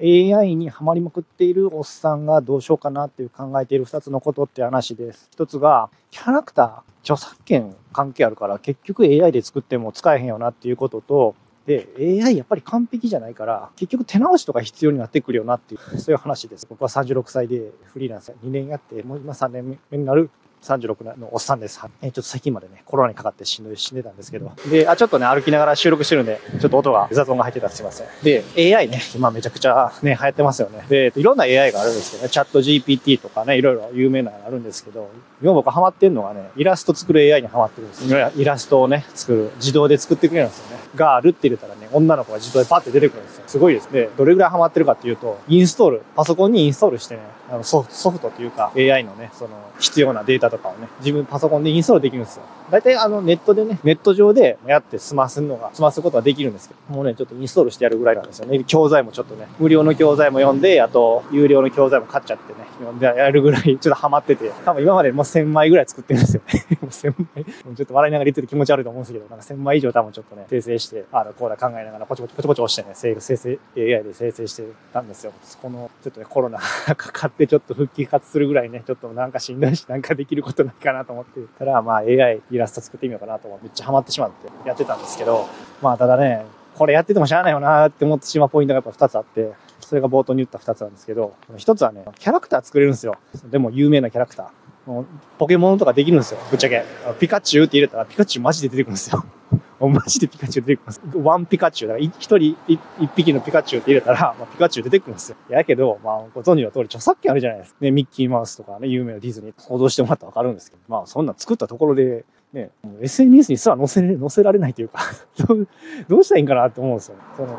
AI にはまりまくっているおっさんがどうしようかなっていう考えている二つのことって話です。一つが、キャラクター、著作権関係あるから結局 AI で作っても使えへんよなっていうことと、で、AI やっぱり完璧じゃないから、結局手直しとか必要になってくるよなっていう、そういう話です。僕は36歳でフリーランス2年やって、もう今3年目になる36のおっさんです。え、ちょっと最近までね、コロナにかかって死ん死んでたんですけど。で、あ、ちょっとね、歩きながら収録してるんで、ちょっと音が、雑音が入ってたらすいません。で、AI ね、今めちゃくちゃね、流行ってますよね。で、いろんな AI があるんですけどね、チャット GPT とかね、いろいろ有名なのがあるんですけど、今僕ハマってんのはね、イラスト作る AI にハマってるんです。イラストをね、作る、自動で作ってくれるんですよね。があるって入れたらね、女の子が自動でパッて出てくるんですよ。すごいですね。どれぐらいハマってるかっていうと、インストール、パソコンにインストールしてね、あのソフトというか AI のね、その必要なデータとかをね、自分パソコンでインストールできるんですよ。大体あのネットでね、ネット上でやって済ますのが、済ますことができるんですけど、もうね、ちょっとインストールしてやるぐらいなんですよね。教材もちょっとね、無料の教材も読んで、あと、有料の教材も買っちゃってね、読んでやるぐらいちょっとハマってて、多分今までもう1000枚ぐらい作ってるんですよね。もう1000枚。ちょっと笑いながら言ってて気持ち悪いと思うんですけど、なんか1000枚以上多分ちょっとね、生成して、あの、こうだ考えながらポチポチポチポチ押してね、生成、AI で生成してたんですよ。この、ちょっとね、コロナ かかってちょっと復帰活するぐらいね、ちょっとなんかしんどいし、なんかできることないかなと思ってたら、まあ AI イラスト作ってみようかなと思って、めっちゃハマってしまってやってたんですけど、まあただね、これやっててもしゃあないよなって思ってしまうポイントがやっぱ2つあって、それが冒頭に言った2つなんですけど、1つはね、キャラクター作れるんですよ。でも有名なキャラクター。ポケモンとかできるんですよ。ぶっちゃけ。ピカチュウって入れたらピカチュウマジで出てくるんですよ。マジでピカチュウ出てくるんです。ワンピカチュウ。だから一人一匹のピカチュウって入れたら、まあ、ピカチュウ出てくるんですよ。やけど、まあ、ご存知の通り著作権あるじゃないですか。ね、ミッキーマウスとかね、有名なディズニー想像してもらったらわかるんですけど、まあ、そんな作ったところで、ね、SNS にすら載せ、載せられないというか どうしたらいいんかなって思うんですよ。その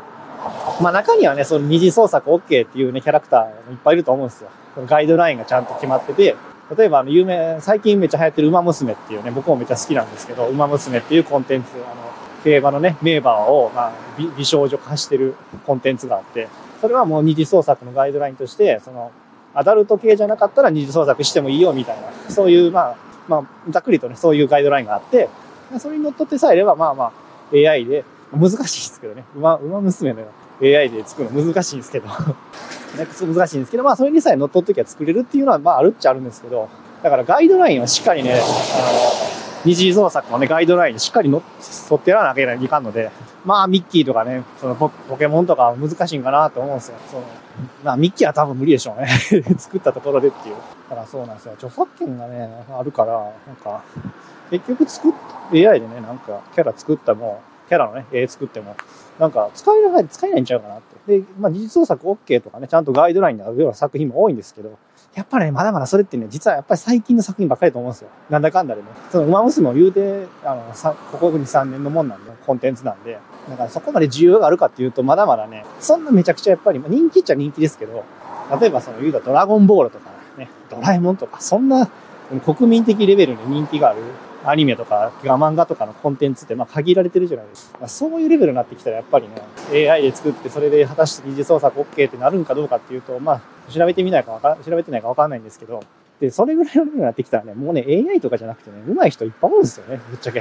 まあ中にはね、その二次創作 OK っていうね、キャラクターいっぱいいると思うんですよ。ガイドラインがちゃんと決まってて、例えばあの有名、最近めっちゃ流行ってる馬娘っていうね、僕もめっちゃ好きなんですけど、馬娘っていうコンテンツ、あの、競馬のね、名馬を、まあ、美少女化してるコンテンツがあって、それはもう二次創作のガイドラインとして、その、アダルト系じゃなかったら二次創作してもいいよみたいな、そういう、まあ、まあ、ざっくりとね、そういうガイドラインがあって、それに乗っ取ってさえれば、まあまあ、AI で、難しいですけどね、馬、馬娘の AI で作るの難しいんですけど。ね難しいんですけど、まあそれにさえ乗っ取っときは作れるっていうのは、まああるっちゃあるんですけど、だからガイドラインはしっかりね、あの、二次創作のね、ガイドラインにしっかり乗っってやらなきゃいかんので、まあミッキーとかね、そのポケモンとか難しいんかなと思うんですよ。そのまあミッキーは多分無理でしょうね。作ったところでっていう。だからそうなんですよ。著作権がね、あるから、なんか、結局作っ、AI でね、なんかキャラ作ったも、キャラのね、絵作っても、なんか使えない、使えないんちゃうかなって。で、まあ、二次創作 OK とかね、ちゃんとガイドラインにあるような作品も多いんですけど、やっぱね、まだまだそれってね、実はやっぱり最近の作品ばっかりと思うんですよ。なんだかんだでね。その、馬娘も言うて、あの、ここ2、3年のもんなんで、コンテンツなんで、だからそこまで需要があるかっていうと、まだまだね、そんなめちゃくちゃやっぱり、まあ、人気っちゃ人気ですけど、例えばその言うたドラゴンボールとかね、ドラえもんとか、そんな国民的レベルに人気があるアニメとか漫画とかのコンテンツってまあ限られてるじゃないですか。まあ、そういうレベルになってきたらやっぱりね、AI で作ってそれで果たして二次創作 OK ってなるんかどうかっていうと、まあ調べてみないかわか調べてないかわかんないんですけど、で、それぐらいのレベルになってきたらね、もうね、AI とかじゃなくてね、上手い人いっぱいおるんですよね、ぶっちゃけ。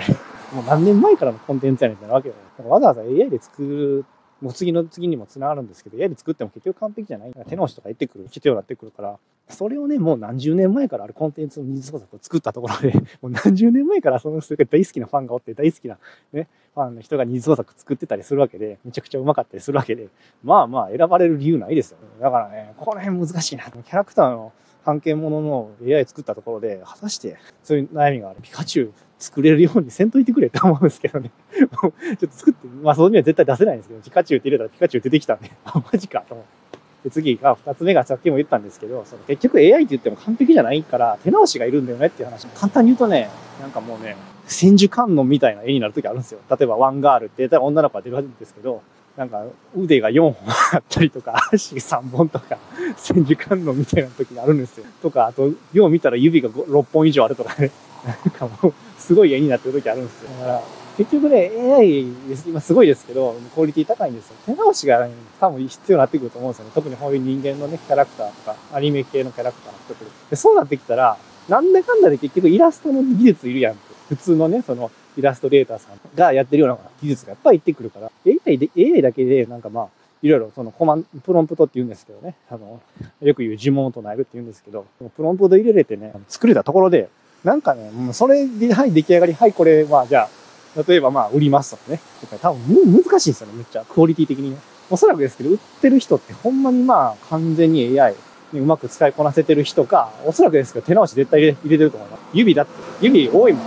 もう何年前からのコンテンツやねんってなわけよ。わざわざ AI で作るもう次の次にも繋がるんですけど、家で作っても結局完璧じゃない。手直しとか言ってくる、必要になってくるから、それをね、もう何十年前からあるコンテンツの二次創作を作ったところで、もう何十年前からその人が大好きなファンがおって、大好きなね、ファンの人が二次創作作ってたりするわけで、めちゃくちゃうまかったりするわけで、まあまあ選ばれる理由ないですよね。だからね、この辺難しいな。キャラクターの関係ものの AI 作ったところで、果たしてそういう悩みがある。ピカチュウ作れるようにせんといてくれって思うんですけどね。ちょっと作って、まあそのには絶対出せないんですけど、ピカチュウって入れたらピカチュウ出てきたんで、あ、マジかと思って。で次が、二つ目がさっきも言ったんですけど、その結局 AI って言っても完璧じゃないから手直しがいるんだよねっていう話。簡単に言うとね、なんかもうね、千手観音みたいな絵になる時あるんですよ。例えばワンガールって言ったら女の子が出るんですけど、なんか腕が4本あったりとか、足3本とか、千手観音みたいな時があるんですよ。とか、あと、よう見たら指が6本以上あるとかね。なんかもう、すごい絵になってる時あるんですよ。だから、結局ね、AI 今すごいですけど、クオリティ高いんですよ。手直しが、多分必要になってくると思うんですよね。特にこういう人間のね、キャラクターとか、アニメ系のキャラクターの人でそうなってきたら、なんだかんだで結局イラストの技術いるやん。普通のね、その、イラストレーターさんがやってるような技術がやっぱりいってくるから、AI で、AI だけでなんかまあ、いろいろそのコマン、プロンプトって言うんですけどね、あの、よく言う呪文を唱えるって言うんですけど、プロンプト入れれてね、作れたところで、なんかね、もうそれで、はい、出来上がり、はい、これは、じゃあ、例えばまあ、売りますとかね。とか多分難しいですよね、めっちゃ。クオリティ的にね。おそらくですけど、売ってる人ってほんまにまあ、完全に AI、うまく使いこなせてる人か、おそらくですけど、手直し絶対入れ入れてると思います。指だって、指多いもん。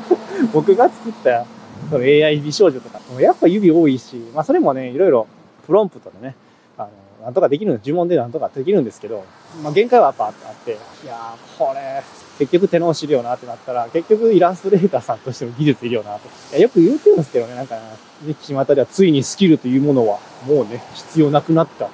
僕が作ったその AI 美少女とか、やっぱ指多いし、まあそれもね、いろいろプロンプトでね、あの、なんとかできるの、呪文でなんとかできるんですけど、まあ限界はやっぱあって、いやー、これ、結局手直しいるよなってなったら、結局イラストレーターさんとしての技術いるよなと。いやよく言うてるんですけどね、なんか、ね、巷ではついにスキルというものはもうね、必要なくなった。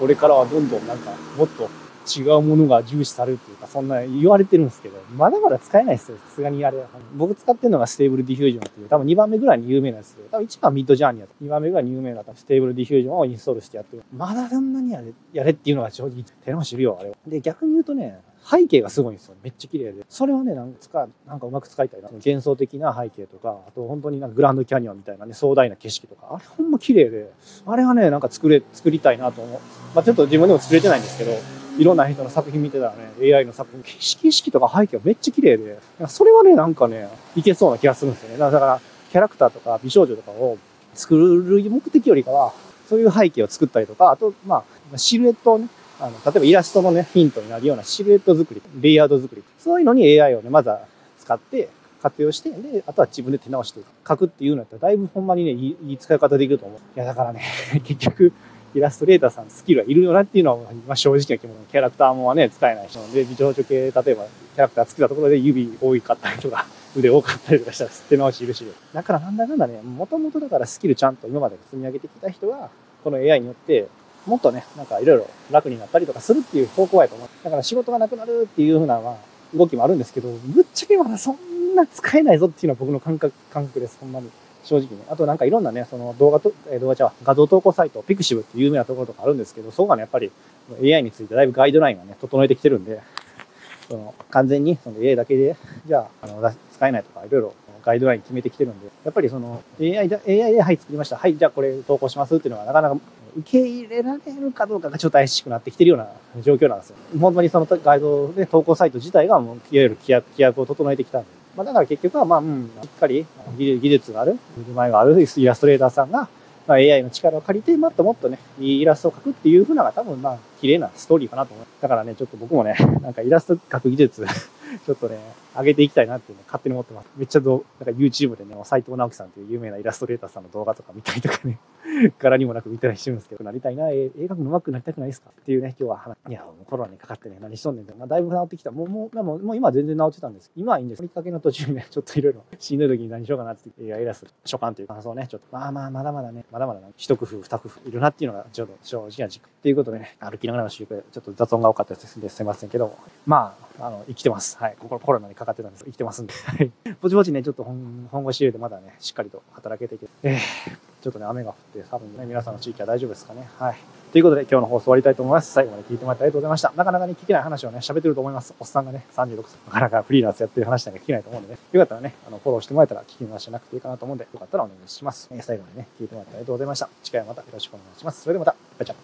これからはどんどんなんか、もっと違うものが重視されるっていうか、そんな言われてるんですけど、まだまだ使えないですよ。さすがにあれ。僕使ってるのが Stable Diffusion っていう、多分2番目ぐらいに有名なやつで、多分1番 Midjourney やった。2番目ぐらいに有名な Stable Diffusion をインストールしてやってる。まだそんなにやれ、やれっていうのが正直手間知るよ、あれは。で、逆に言うとね、背景がすごいんですよ。めっちゃ綺麗で。それはね、なんか、なんかうまく使いたいな。幻想的な背景とか、あと本当になんかグランドキャニオンみたいなね、壮大な景色とか、あれほんま綺麗で、あれはね、なんか作れ、作りたいなと思う。まあちょっと自分でも作れてないんですけど、いろんな人の作品見てたらね、AI の作品、景色意識とか背景がめっちゃ綺麗で、それはね、なんかね、いけそうな気がするんですよね。だから、キャラクターとか美少女とかを作る目的よりかは、そういう背景を作ったりとか、あと、まあ、シルエットをね、あの、例えばイラストのね、ヒントになるようなシルエット作り、レイヤード作り、そういうのに AI をね、まずは使って活用して、で、あとは自分で手直して書くっていうのだったら、だいぶほんまにね、いい使い方できると思う。いや、だからね、結局、イラストレーターさんスキルはいるよなっていうのは、まあ、正直な気持ち。キャラクターもね、使えないし、で、美少女系、例えば、キャラクター作ったところで指多かったりとか、腕多かったりとかしたら捨て直しいるし。だからなんだかんだね、もともとだからスキルちゃんと今まで積み上げてきた人は、この AI によって、もっとね、なんかいろいろ楽になったりとかするっていう方向やと思う。だから仕事がなくなるっていうふうな、まあ、動きもあるんですけど、ぶっちゃけまだそんな使えないぞっていうのは僕の感覚、感覚です、ほんまに。正直ね。あとなんかいろんなね、その動画と、え、動画ちゃう画像投稿サイト、ピクシブっていう有名なところとかあるんですけど、そこがね、やっぱり AI についてだいぶガイドラインがね、整えてきてるんで、その完全にその AI だけで、じゃあ、あの、使えないとか、いろいろガイドライン決めてきてるんで、やっぱりその AI で、AI で、はい、作りました。はい、じゃあこれ投稿しますっていうのがなかなか受け入れられるかどうかがちょっと怪しくなってきてるような状況なんですよ。本当にその画像で投稿サイト自体がもういわゆる規約規約を整えてきたんで、まあ、だから結局は、まあ、うん、しっかり技術がある、腕前があるイラストレーターさんが、まあ、AI の力を借りて、もっともっとね、いいイラストを描くっていうふうなのが多分、まあ、綺麗なストーリーかなと思う。だからね、ちょっと僕もね、なんかイラスト描く技術ちょっとね、上げていきたいなっていうの勝手に思ってます。めっちゃどう、なんか YouTube でね、斎藤直樹さんっていう有名なイラストレーターさんの動画とか見たりとかね、柄にもなく見たりしてるんですけど、なりたいな、映画の上手くなりたくないですかっていうね、今日は話、いや、もうコロナにかかってね、何しとんねんって、まあ、だいぶ治ってきた。もう、もう、もう今は全然治ってたんです。今はいいんです。見かけの途中ね、ちょっといろいろしんどい時に何しようかなって映画イラスト、所感という感想ね、ちょっと、まあまあ、まだまだね、まだまだね一工夫、二工夫いるなっていうのが、ちょっと正直な実感。っていうことでね、歩きながらの集会、ちょっと雑音が多かったですんですいませんけど、まあ、あの、生きてます。はい。ここコロナにかかってたんです生きてますんで。はい。ぼちぼちね、ちょっと本本腰入れてまだね、しっかりと働けていけえー、ちょっとね、雨が降って、多分ね、皆さんの地域は大丈夫ですかね。はい。ということで、今日の放送終わりたいと思います。最後まで聞いてもらってありがとうございました。なかなかね、聞けない話をね、喋ってると思います。おっさんがね、36歳。なかなかフリーランスやってる話なんか聞けないと思うんでね。よかったらね、あの、フォローしてもらえたら聞き逃しなくていいかなと思うんで、よかったらお願いします。え最後までね、聞いてもらってありがとうございました。次回はまたよろしくお願いします。それではまた、バイチャ